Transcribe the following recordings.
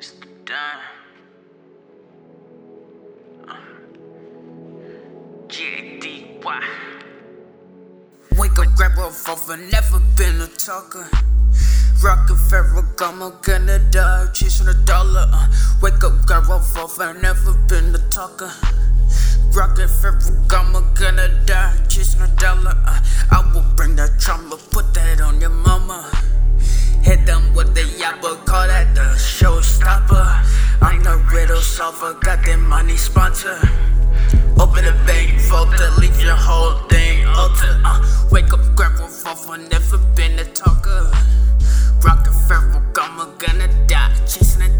It's done. Uh, JDY. Wake up, grab a revolver, never been a talker. Rockin' Ferragamo, gonna die chasing a dollar. Uh. Wake up, grab a revolver, never been a talker. Rockin' Ferragamo, gonna die chasing a dollar. Uh. I will bring that trauma, put that on your mind. Got that money sponsor. Open the bank to leave your whole thing altered. Uh, wake up, grab a revolver, never been a talker. Rockin' Ferragamo, gonna die, chasing a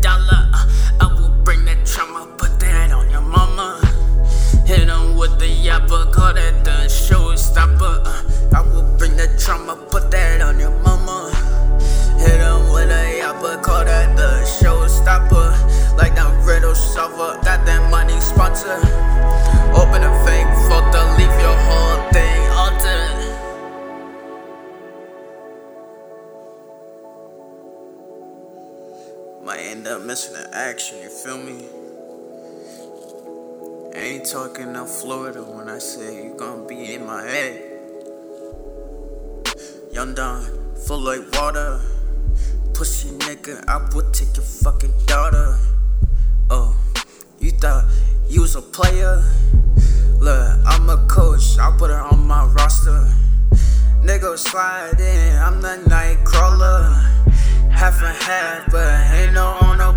that money sponsor. Open a fake vault to leave your whole altered. Might end up missing the action, you feel me? ain't talking no Florida when I say you gon' be in my head. Young Don, full like water. Pussy nigga, I would take your fucking daughter. Oh, thought a player? Look, I'm a coach, I put her on my roster. Nigga slide in, I'm the night crawler. Half and half, but ain't no on no